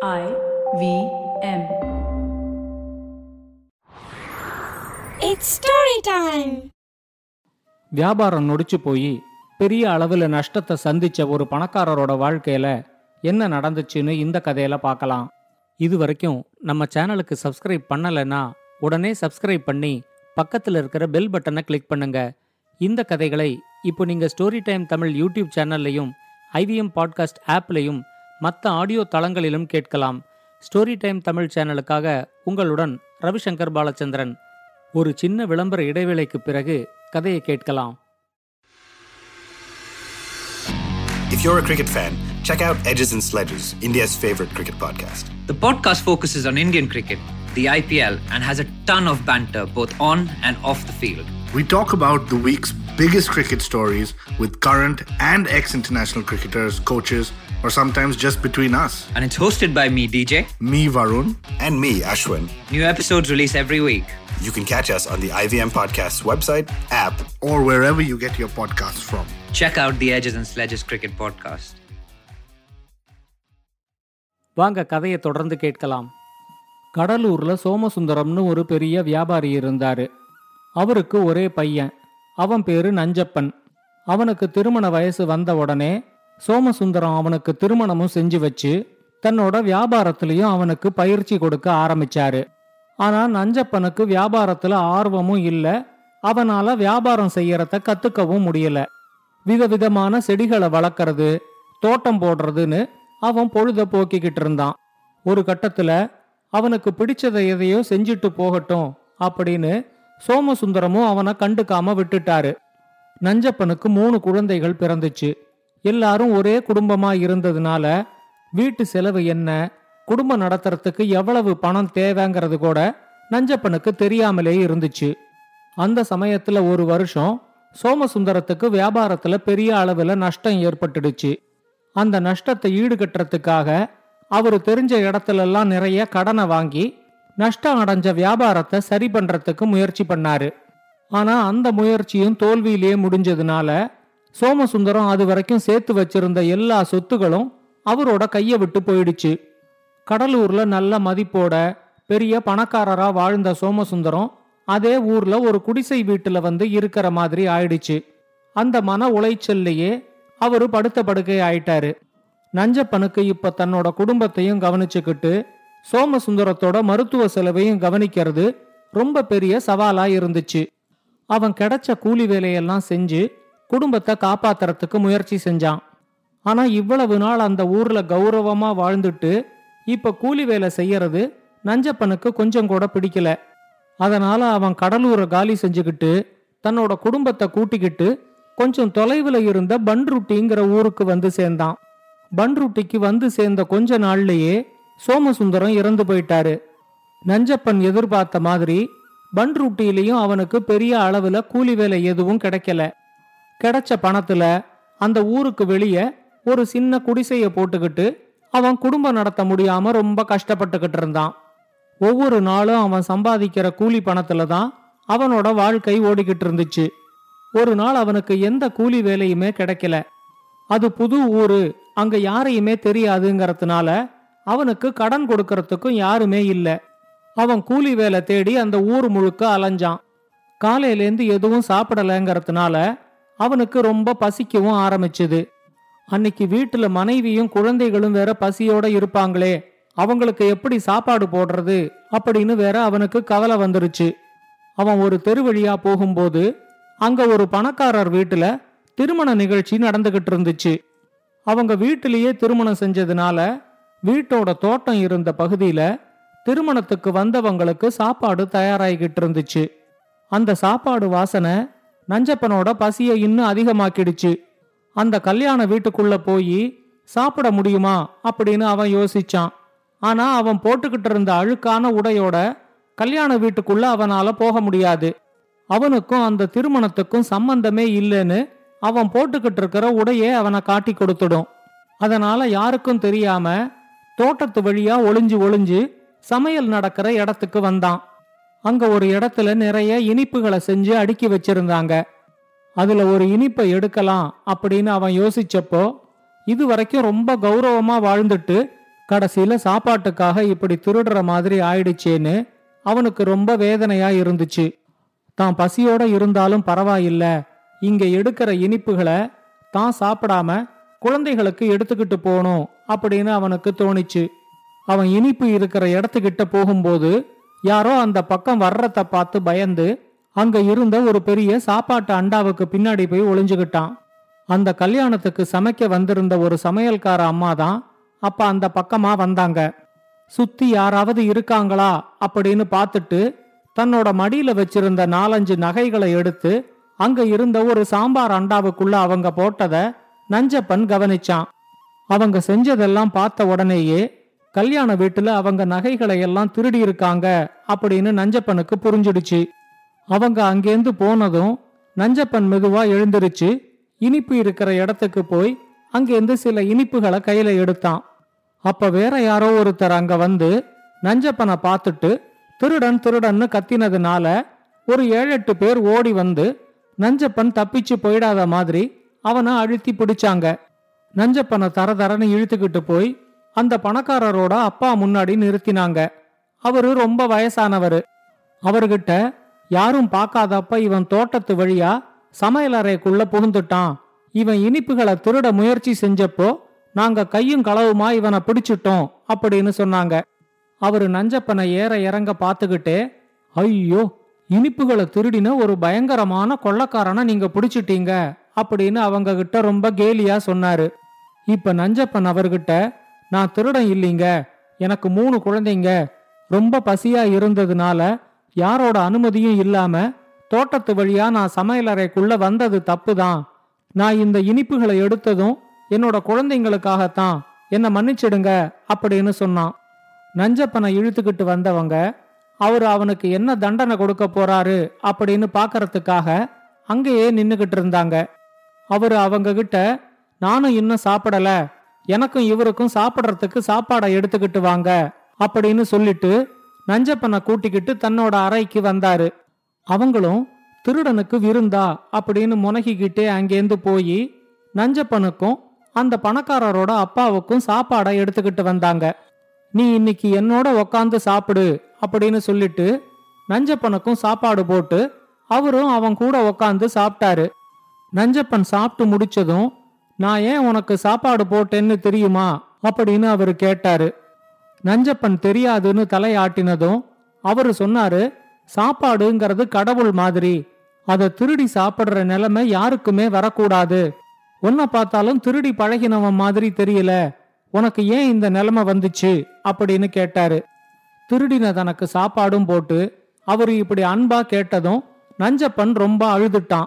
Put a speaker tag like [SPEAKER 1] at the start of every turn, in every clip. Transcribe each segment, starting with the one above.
[SPEAKER 1] I V M.
[SPEAKER 2] It's story time.
[SPEAKER 3] வியாபாரம் நொடிச்சு போய் பெரிய அளவில் நஷ்டத்தை சந்திச்ச ஒரு பணக்காரரோட வாழ்க்கையில என்ன நடந்துச்சுன்னு இந்த கதையில பார்க்கலாம் இது வரைக்கும் நம்ம சேனலுக்கு சப்ஸ்கிரைப் பண்ணலைன்னா உடனே சப்ஸ்கிரைப் பண்ணி பக்கத்தில் இருக்கிற பெல் பட்டனை கிளிக் பண்ணுங்க இந்த கதைகளை இப்போ நீங்க ஸ்டோரி டைம் தமிழ் யூடியூப் சேனல்லையும் ஐவிஎம் பாட்காஸ்ட் ஆப்லையும் மற்ற ஆடியோ தளங்களிலும் கேட்கலாம் ஸ்டோரி டைம் தமிழ் சேனலுக்காக உங்களுடன் ரவிசங்கர் பாலச்சந்திரன் ஒரு சின்ன விளம்பர இடைவேளைக்கு பிறகு கதையை கேட்கலாம்
[SPEAKER 4] If you're a cricket fan, check out Edges and Sledges, India's favorite cricket podcast.
[SPEAKER 5] The podcast focuses on Indian cricket, the IPL, and has a ton of banter both on and off the field.
[SPEAKER 6] We talk about the week's biggest cricket stories with current and ex international cricketers, coaches, or sometimes just between us.
[SPEAKER 5] And it's hosted by me, DJ.
[SPEAKER 6] Me, Varun.
[SPEAKER 4] And me, Ashwin.
[SPEAKER 5] New episodes release every week.
[SPEAKER 4] You can catch us on the IVM Podcast's website, app,
[SPEAKER 6] or wherever you get your podcasts from.
[SPEAKER 5] Check out the Edges and Sledges Cricket Podcast.
[SPEAKER 3] வாங்க கதையை தொடர்ந்து கேட்கலாம் கடலூர்ல சோமசுந்தரம்னு ஒரு பெரிய வியாபாரி இருந்தாரு அவருக்கு ஒரே பையன் அவன் பேரு நஞ்சப்பன் அவனுக்கு திருமண வயசு வந்த உடனே சோமசுந்தரம் அவனுக்கு திருமணமும் செஞ்சு வச்சு தன்னோட வியாபாரத்திலையும் அவனுக்கு பயிற்சி கொடுக்க ஆரம்பிச்சாரு. ஆனா நஞ்சப்பனுக்கு வியாபாரத்துல ஆர்வமும் இல்ல அவனால வியாபாரம் செய்யறத கத்துக்கவும் முடியல. விதவிதமான செடிகளை வளர்க்கறது தோட்டம் போடுறதுன்னு அவன் பொழுத போக்கிக்கிட்டு இருந்தான். ஒரு கட்டத்துல அவனுக்கு பிடிச்சதை எதையோ செஞ்சுட்டு போகட்டும் அப்படின்னு சோமசுந்தரமும் அவனை கண்டுக்காம விட்டுட்டாரு. நஞ்சப்பனுக்கு மூணு குழந்தைகள் பிறந்துச்சு. எல்லாரும் ஒரே குடும்பமா இருந்ததுனால வீட்டு செலவு என்ன? குடும்பம் நடத்துறதுக்கு எவ்வளவு பணம் தேவைங்கிறது கூட நஞ்சப்பனுக்கு தெரியாமலே இருந்துச்சு. அந்த சமயத்துல ஒரு வருஷம் சோமசுந்தரத்துக்கு வியாபாரத்துல பெரிய அளவுல நஷ்டம் ஏற்பட்டுடுச்சு. அந்த நஷ்டத்தை ஈடுகட்டுறதுக்காக அவர் தெரிஞ்ச இடத்துலலாம் நிறைய கடனை வாங்கி நஷ்டம் அடைஞ்ச வியாபாரத்தை சரி பண்றதுக்கு முயற்சி பண்ணாரு. ஆனா அந்த முயற்சியும் தோல்வியிலேயே முடிஞ்சதுனால சோமசுந்தரம் அது வரைக்கும் சேர்த்து வச்சிருந்த எல்லா சொத்துகளும் அவரோட கைய விட்டு போயிடுச்சு. கடலூர்ல நல்ல மதிப்போட பெரிய பணக்காரரா வாழ்ந்த சோமசுந்தரம் அதே ஊர்ல ஒரு குடிசை வீட்டுல வந்து இருக்கிற மாதிரி ஆயிடுச்சு. அந்த மன உளைச்சல்லையே அவரு படுத்த படுக்கை ஆயிட்டாரு. நஞ்சப்பனுக்கு இப்ப தன்னோட குடும்பத்தையும் கவனிச்சுக்கிட்டு சோமசுந்தரத்தோட மருத்துவ செலவையும் கவனிக்கிறது ரொம்ப பெரிய சவாலா இருந்துச்சு. அவன் கிடைச்ச கூலி வேலையெல்லாம் செஞ்சு குடும்பத்தை காப்பாத்துறதுக்கு முயற்சி செஞ்சான். ஆனா இவ்வளவு நாள் அந்த ஊர்ல கௌரவமா வாழ்ந்துட்டு இப்ப கூலி வேலை செய்யறது நஞ்சப்பனுக்கு கொஞ்சம் கூட பிடிக்கல. அதனால அவன் கடலூரை காலி செஞ்சுக்கிட்டு தன்னோட குடும்பத்தை கூட்டிக்கிட்டு கொஞ்சம் தொலைவில் இருந்த பன்ருட்டிங்கிற ஊருக்கு வந்து சேர்ந்தான். பன்ருட்டிக்கு வந்து சேர்ந்த கொஞ்ச நாள்லயே சோமசுந்தரம் இறந்து போயிட்டாரு. நஞ்சப்பன் எதிர்பார்த்த மாதிரி பன்ருட்டியிலையும் அவனுக்கு பெரிய அளவுல கூலி வேலை எதுவும் கிடைக்கல. கிடைச்ச பணத்துல அந்த ஊருக்கு வெளியே ஒரு சின்ன குடிசைய போட்டுக்கிட்டு அவன் குடும்பம் நடத்த முடியாம ரொம்ப கஷ்டப்பட்டுக்கிட்டு இருந்தான். ஒவ்வொரு நாளும் அவன் சம்பாதிக்கிற கூலி பணத்துல தான் அவனோட வாழ்க்கை ஓடிக்கிட்டு இருந்துச்சு. ஒரு நாள் அவனுக்கு எந்த கூலி வேலையுமே கிடைக்கல. அது புது ஊரு அங்க யாரையுமே தெரியாதுங்கிறதுனால அவனுக்கு கடன் கொடுக்கறதுக்கும் யாருமே இல்ல. அவன் கூலி வேலை தேடி அந்த ஊர் முழுக்க அலைஞ்சான். காலையிலேருந்து எதுவும் சாப்பிடலங்கிறதுனால அவனுக்கு ரொம்ப பசிக்கவும் ஆரம்பிச்சுது. அன்னைக்கு வீட்டுல மனைவியும் குழந்தைகளும் வேற பசியோட இருப்பாங்களே அவங்களுக்கு எப்படி சாப்பாடு போடுறது அப்படின்னு வேற அவனுக்கு கவலை வந்துருச்சு. அவன் ஒரு தெரு வழியா போகும்போது அங்க ஒரு பணக்காரர் வீட்டுல திருமண நிகழ்ச்சி நடந்துகிட்டு இருந்துச்சு. அவங்க வீட்டிலேயே திருமணம் செஞ்சதுனால வீட்டோட தோட்டம் இருந்த பகுதியில திருமணத்துக்கு வந்தவங்களுக்கு சாப்பாடு தயாராகிக்கிட்டு இருந்துச்சு. அந்த சாப்பாடு வாசனை நஞ்சப்பனோட பசியை இன்னும் அதிகமாக்கிடுச்சு. அந்த கல்யாண வீட்டுக்குள்ள போய் சாப்பிட முடியுமா? அப்படின்னு அவன் யோசிச்சான். ஆனா அவன் போட்டுக்கிட்டு இருந்த அழுக்கான உடையோட கல்யாண வீட்டுக்குள்ள அவனால போக முடியாது. அவனுக்கும் அந்த திருமணத்துக்கும் சம்பந்தமே இல்லைன்னு அவன் போட்டுக்கிட்டு இருக்கிற உடையே அவனை காட்டி கொடுத்துடும். அதனால யாருக்கும் தெரியாம தோட்டத்து வழியா ஒளிஞ்சு ஒளிஞ்சு சமையல் நடக்கிற இடத்துக்கு வந்தான். அங்க ஒரு இடத்துல நிறைய இனிப்புகளை செஞ்சு அடுக்கி வச்சிருந்தாங்க. அதுல ஒரு இனிப்பை எடுக்கலாம் அப்படின்னு அவன் யோசிச்சப்போ இது வரைக்கும் ரொம்ப கௌரவமா வாழ்ந்துட்டு கடைசியில சாப்பாட்டுக்காக இப்படி திருடுற மாதிரி ஆயிடுச்சேன்னு அவனுக்கு ரொம்ப வேதனையா இருந்துச்சு. தான் பசியோட இருந்தாலும் பரவாயில்ல இங்க எடுக்கிற இனிப்புகளை தான் சாப்பிடாம குழந்தைகளுக்கு எடுத்துக்கிட்டு போகணும் அப்படின்னு அவனுக்கு தோணிச்சு. அவன் இனிப்பு இருக்கிற இடத்துக்கிட்ட போகும்போது யாரோ அந்த பக்கம் வர்றத பார்த்து பயந்து அங்க இருந்த ஒரு பெரிய சாப்பாட்டு அண்டாவுக்கு பின்னாடி போய் ஒளிஞ்சுகிட்டான். அந்த கல்யாணத்துக்கு சமைக்க வந்திருந்த ஒரு சமையல்கார அம்மா தான் அப்ப அந்த பக்கமா வந்தாங்க. சுத்தி யாராவது இருக்காங்களா அப்படின்னு பார்த்துட்டு தன்னோட மடியில வச்சிருந்த நாலஞ்சு நகைகளை எடுத்து அங்க இருந்த ஒரு சாம்பார் அண்டாவுக்குள்ள அவங்க போட்டத நஞ்சப்பன் கவனிச்சான். அவங்க செஞ்சதெல்லாம் பார்த்த உடனேயே கல்யாண வீட்டுல அவங்க நகைகளை எல்லாம் திருடி இருக்காங்க அப்படின்னு நஞ்சப்பனுக்கு புரிஞ்சிடுச்சு. அவங்க அங்கேருந்து போனதும் நஞ்சப்பன் மெதுவா எழுந்திருச்சு. இனிப்பு இருக்கிற இடத்துக்கு போய் அங்கேருந்து சில இனிப்புகளை கையில எடுத்தான். அப்ப வேற யாரோ ஒருத்தர் அங்க வந்து நஞ்சப்பனை பார்த்துட்டு திருடன் திருடன்னு கத்தினதுனால ஒரு ஏழு எட்டு பேர் ஓடி வந்து நஞ்சப்பன் தப்பிச்சு போயிடாத மாதிரி அவனை அழுத்தி பிடிச்சாங்க. நஞ்சப்பனை தர தரன்னு இழுத்துக்கிட்டு போய் அந்த பணக்காரரோட அப்பா முன்னாடி நிறுத்தினாங்க. அவரு ரொம்ப வயசானவரு. அவர்கிட்ட யாரும் பார்க்காதப்ப இவன் தோட்டத்து வழியா சமையலறைக்குள்ள புகுந்துட்டான். இவன் இனிப்புகளை திருட முயற்சி செஞ்சப்போ நாங்க கையும் களவுமா இவனை பிடிச்சிட்டோம் அப்படின்னு சொன்னாங்க. அவரு நஞ்சப்பனை ஏற இறங்க பார்த்துக்கிட்டே ஐயோ இனிப்புகளை திருடின ஒரு பயங்கரமான கொள்ளக்காரனை நீங்க பிடிச்சிட்டீங்க அப்படின்னு அவங்க கிட்ட ரொம்ப கேலியா சொன்னாரு. இப்ப நஞ்சப்பன் அவர்கிட்ட நான் திருடன் இல்லைங்க. எனக்கு மூணு குழந்தைங்க. ரொம்ப பசியா இருந்ததுனால யாரோட அனுமதியும் இல்லாம தோட்டத்து வழியா நான் சமையலறைக்குள்ள வந்தது தப்புதான். நான் இந்த இனிப்புகளை எடுத்ததும் என்னோட குழந்தைங்களுக்காகத்தான். என்ன மன்னிச்சிடுங்க அப்படின்னு சொன்னான். நஞ்சப்பனை இழுத்துக்கிட்டு வந்தவங்க அவர் அவனுக்கு என்ன தண்டனை கொடுக்க போறாரு அப்படின்னு பாக்கறதுக்காக அங்கேயே நின்னுகிட்டு இருந்தாங்க. அவர் அவங்க கிட்ட நானும் இன்னும் சாப்பிடல. எனக்கும் இவருக்கும் சாப்பிடறதுக்கு சாப்பாடை எடுத்துக்கிட்டு வாங்க அப்படின்னு சொல்லிட்டு நஞ்சப்பனை கூட்டிக்கிட்டு தன்னோட அறைக்கு வந்தாரு. அவங்களும் திருடனுக்கு விருந்தா அப்படின்னு முனகிக்கிட்டே அங்கேருந்து போய் நஞ்சப்பனுக்கும் அந்த பணக்காரரோட அப்பாவுக்கும் சாப்பாடை எடுத்துக்கிட்டு வந்தாங்க. நீ இன்னைக்கு என்னோட உக்காந்து சாப்பிடு அப்படின்னு சொல்லிட்டு நஞ்சப்பனுக்கும் சாப்பாடு போட்டு அவரும் அவன் கூட உக்காந்து சாப்பிட்டாரு. நஞ்சப்பன் சாப்பிட்டு முடிச்சதும் நான் ஏன் உனக்கு சாப்பாடு போட்டேன்னு தெரியுமா? அப்படின்னு அவரு கேட்டாரு. நஞ்சப்பன் தெரியாதுன்னு தலையாட்டினதும் அவரு சொன்னாரு சாப்பாடுங்கிறது கடவுள் மாதிரி. அதை திருடி சாப்பிடுற நிலைமை யாருக்குமே வரக்கூடாது. உன்னை பார்த்தாலும் திருடி பழகினவன் மாதிரி தெரியல. உனக்கு ஏன் இந்த நிலைமை வந்துச்சு? அப்படின்னு கேட்டாரு. திருடின தனக்கு சாப்பாடும் போட்டு அவரு இப்படி அன்பா கேட்டதும் நஞ்சப்பன் ரொம்ப அழுதுட்டான்.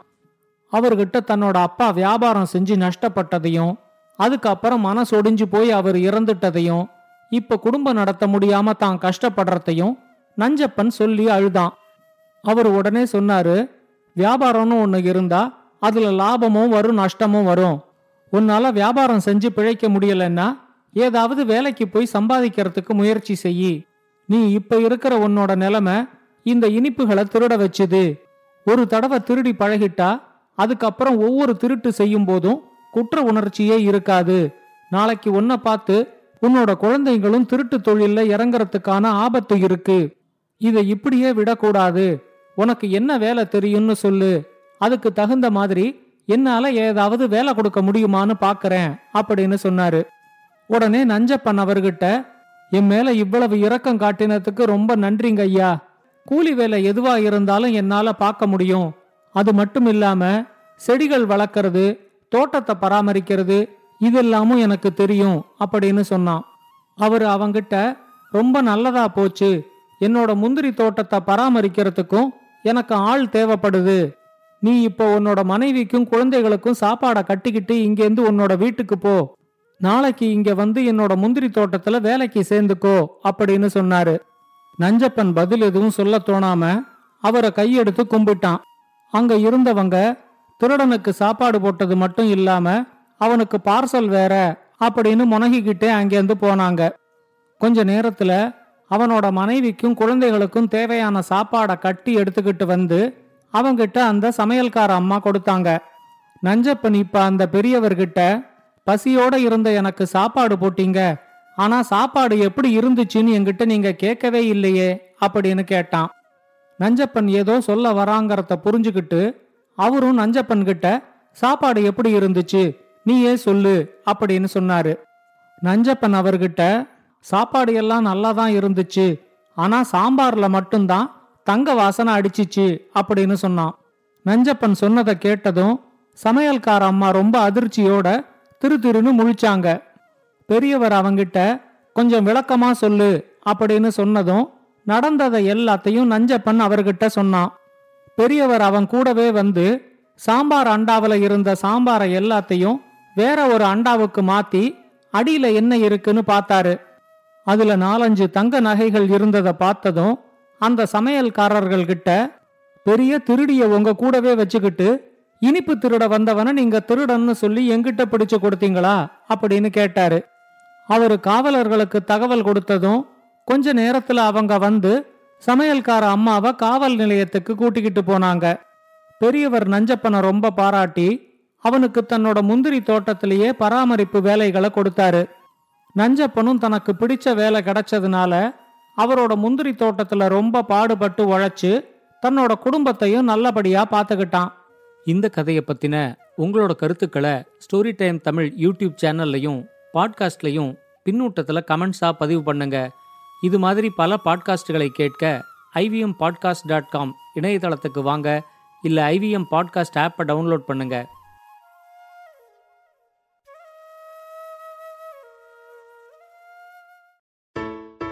[SPEAKER 3] அவர்கிட்ட தன்னோட அப்பா வியாபாரம் செஞ்சு நஷ்டப்பட்டதையும் அதுக்கப்புறம் மனசொடிஞ்சு போய் அவர் இறந்துட்டதையும் இப்ப குடும்பம் நடத்த முடியாம தான் கஷ்டப்படுறதையும் நஞ்சப்பன் சொல்லி அழுதான். அவர் உடனே சொன்னாரு வியாபாரம்னு ஒண்ணு இருந்தா அதுல லாபமும் வரும் நஷ்டமும் வரும். உன்னால வியாபாரம் செஞ்சு பிழைக்க முடியலன்னா ஏதாவது வேலைக்கு போய் சம்பாதிக்கிறதுக்கு முயற்சி செய்யி நீ இப்ப இருக்கிற உன்னோட நிலைமை இந்த இனிப்புகளை திருட வச்சுது. ஒரு தடவை திருடி பழகிட்டா அதுக்கப்புறம் ஒவ்வொரு திருட்டு செய்யும் போதும் குற்ற உணர்ச்சியே இருக்காது. நாளைக்கு உன்னை பார்த்து உன்னோட குழந்தைங்களும் திருட்டு தொழில்ல இறங்குறதுக்கான ஆபத்து இருக்கு. இதை இப்படியே விடக்கூடாது. உனக்கு என்ன வேலை தெரியும்னு சொல்லு. அதுக்கு தகுந்த மாதிரி என்னால ஏதாவது வேலை கொடுக்க முடியுமான்னு பாக்குறேன் அப்படின்னு சொன்னாரு. உடனே நஞ்சப்பன் அவர்கிட்ட என் மேல இவ்வளவு இரக்கம் காட்டினதுக்கு ரொம்ப நன்றிங்க ஐயா கூலி வேலை எதுவா இருந்தாலும் என்னால பார்க்க முடியும். அது மட்டும் இல்லாம செடிகள் வளர்க்கறது தோட்டத்தை பராமரிக்கிறது இதெல்லாமும் எனக்கு தெரியும் அப்படின்னு சொன்னான். அவர் அவங்கிட்ட ரொம்ப நல்லதா போச்சு. என்னோட முந்திரி தோட்டத்தை பராமரிக்கிறதுக்கும் எனக்கு ஆள் தேவைப்படுது. நீ இப்போ உன்னோட மனைவிக்கும் குழந்தைகளுக்கும் சாப்பாடை கட்டிக்கிட்டு இங்கேருந்து உன்னோட வீட்டுக்கு போ. நாளைக்கு இங்க வந்து என்னோட முந்திரி தோட்டத்துல வேலைக்கு சேர்ந்துக்கோ அப்படின்னு சொன்னாரு. நஞ்சப்பன் பதில் எதுவும் சொல்ல தோணாம அவரை கையெடுத்து கும்பிட்டான். அங்க இருந்தவங்க திருடனுக்கு சாப்பாடு போட்டது மட்டும் இல்லாம அவனுக்கு பார்சல் வேற அப்படின்னு முனகிக்கிட்டே அங்கேருந்து போனாங்க. கொஞ்ச நேரத்துல அவனோட மனைவிக்கும் குழந்தைகளுக்கும் தேவையான சாப்பாடை கட்டி எடுத்துக்கிட்டு வந்து அவங்கிட்ட அந்த சமையல்கார அம்மா கொடுத்தாங்க. நஞ்சப்பன் இப்ப அந்த பெரியவர்கிட்ட பசியோட இருந்த எனக்கு சாப்பாடு போட்டீங்க. ஆனா சாப்பாடு எப்படி இருந்துச்சுன்னு என்கிட்ட நீங்க கேட்கவே இல்லையே அப்படின்னு கேட்டான். நஞ்சப்பன் ஏதோ சொல்ல வராங்கிறத புரிஞ்சுக்கிட்டு அவரும் நஞ்சப்பன் கிட்ட சாப்பாடு எப்படி இருந்துச்சு? நீயே சொல்லு அப்படின்னு சொன்னாரு. நஞ்சப்பன் அவர்கிட்ட சாப்பாடு எல்லாம் நல்லா தான் இருந்துச்சு. ஆனா சாம்பார்ல மட்டும்தான் தங்க வாசனை அடிச்சிச்சு அப்படின்னு சொன்னான். நஞ்சப்பன் சொன்னதை கேட்டதும் சமையல்கார அம்மா ரொம்ப அதிர்ச்சியோட திரு திருன்னு முழிச்சாங்க. பெரியவர் அவங்கிட்ட கொஞ்சம் விளக்கமா சொல்லு அப்படின்னு சொன்னதும் நடந்ததை எல்லாத்தையும் நஞ்சப்பன் அவர்கிட்ட சொன்னான். பெரியவர் அவன் கூடவே வந்து சாம்பார் அண்டாவுல இருந்த சாம்பாரை எல்லாத்தையும் வேற ஒரு அண்டாவுக்கு மாத்தி அடியில என்ன இருக்குன்னு பார்த்தாரு. அதுல நாலஞ்சு தங்க நகைகள் இருந்ததை பார்த்ததும் அந்த சமையல்காரர்கள் கிட்ட பெரிய திருடிய உங்க கூடவே வச்சுக்கிட்டு இனிப்பு திருட வந்தவன நீங்க திருடன்னு சொல்லி எங்கிட்ட பிடிச்சு கொடுத்தீங்களா? அப்படின்னு கேட்டாரு. அவரு காவலர்களுக்கு தகவல் கொடுத்ததும் கொஞ்ச நேரத்துல அவங்க வந்து சமையல்கார அம்மாவை காவல் நிலையத்துக்கு கூட்டிக்கிட்டு போனாங்க. பெரியவர் நஞ்சப்பனை ரொம்ப பாராட்டி அவனுக்கு தன்னோட முந்திரி தோட்டத்திலேயே பராமரிப்பு வேலைகளை கொடுத்தாரு. நஞ்சப்பனும் தனக்கு பிடிச்ச வேலை கிடைச்சதுனால அவரோட முந்திரி தோட்டத்துல ரொம்ப பாடுபட்டு உழைச்சு தன்னோட குடும்பத்தையும் நல்லபடியா பார்த்துக்கிட்டான். இந்த கதையை பத்தின உங்களோட கருத்துக்களை ஸ்டோரி டைம் தமிழ் யூடியூப் சேனல்லையும் பாட்காஸ்ட்லையும் பின்னூட்டத்தில் கமெண்ட்ஸாக பதிவு பண்ணுங்கள் இது மாதிரி பல பாட்காஸ்டுகளை கேட்க ஐவிஎம் பாட்காஸ்ட் டாட் காம் இணையதளத்துக்கு வாங்க இல்லை ஐவிஎம் பாட்காஸ்ட் ஆப்பை டவுன்லோட் பண்ணுங்க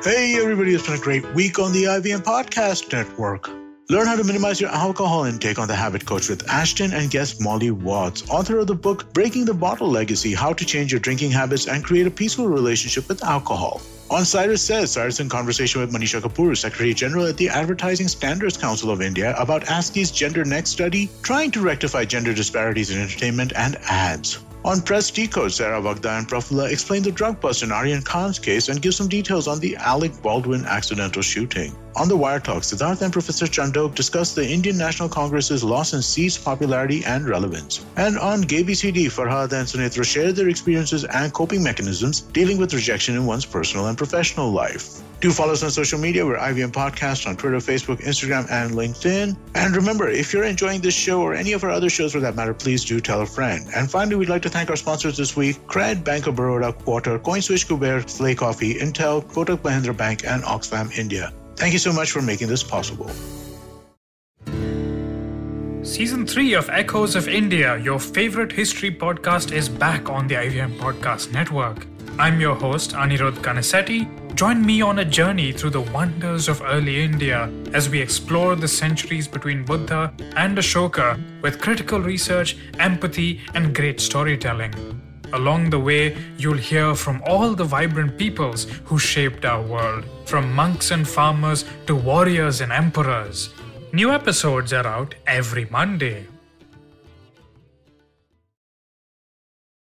[SPEAKER 7] Hey everybody, it's been a great week on the IVM Podcast Network. Learn how to minimize your alcohol intake on the Habit Coach with Ashton and guest Molly Watts, author of the book Breaking the Bottle Legacy How to Change Your Drinking Habits and Create a Peaceful Relationship with Alcohol. On Cyrus Says, Cyrus in conversation with Manisha Kapoor, Secretary General at the Advertising Standards Council of India, about ASCII's Gender Next study, trying to rectify gender disparities in entertainment and ads. On Press Decode, Sarah Vagda and Prafula explain the drug bust in Aryan Khan's case and give some details on the Alec Baldwin accidental shooting. On the Wire Talk, Siddharth and Professor Chandok discuss the Indian National Congress's loss in seats, popularity, and relevance. And on GabyCD, Farhad and Sunitra share their experiences and coping mechanisms dealing with rejection in one's personal and professional life. Do follow us on social media. We're IVM Podcast on Twitter, Facebook, Instagram, and LinkedIn. And remember, if you're enjoying this show or any of our other shows for that matter, please do tell a friend. And finally, we'd like to thank our sponsors this week Cred, Bank of Baroda, Quarter, CoinSwitch, Kuber, Slay Coffee, Intel, Kotak Mahindra Bank, and Oxfam India. Thank you so much for making this possible.
[SPEAKER 8] Season 3 of Echoes of India, your favorite history podcast, is back on the IVM Podcast Network. I'm your host, Anirudh Kanasetti. Join me on a journey through the wonders of early India as we explore the centuries between Buddha and Ashoka with critical research, empathy, and great storytelling. Along the way, you'll hear from all the vibrant peoples who shaped our world, from monks and farmers to warriors and emperors. New episodes are out every Monday.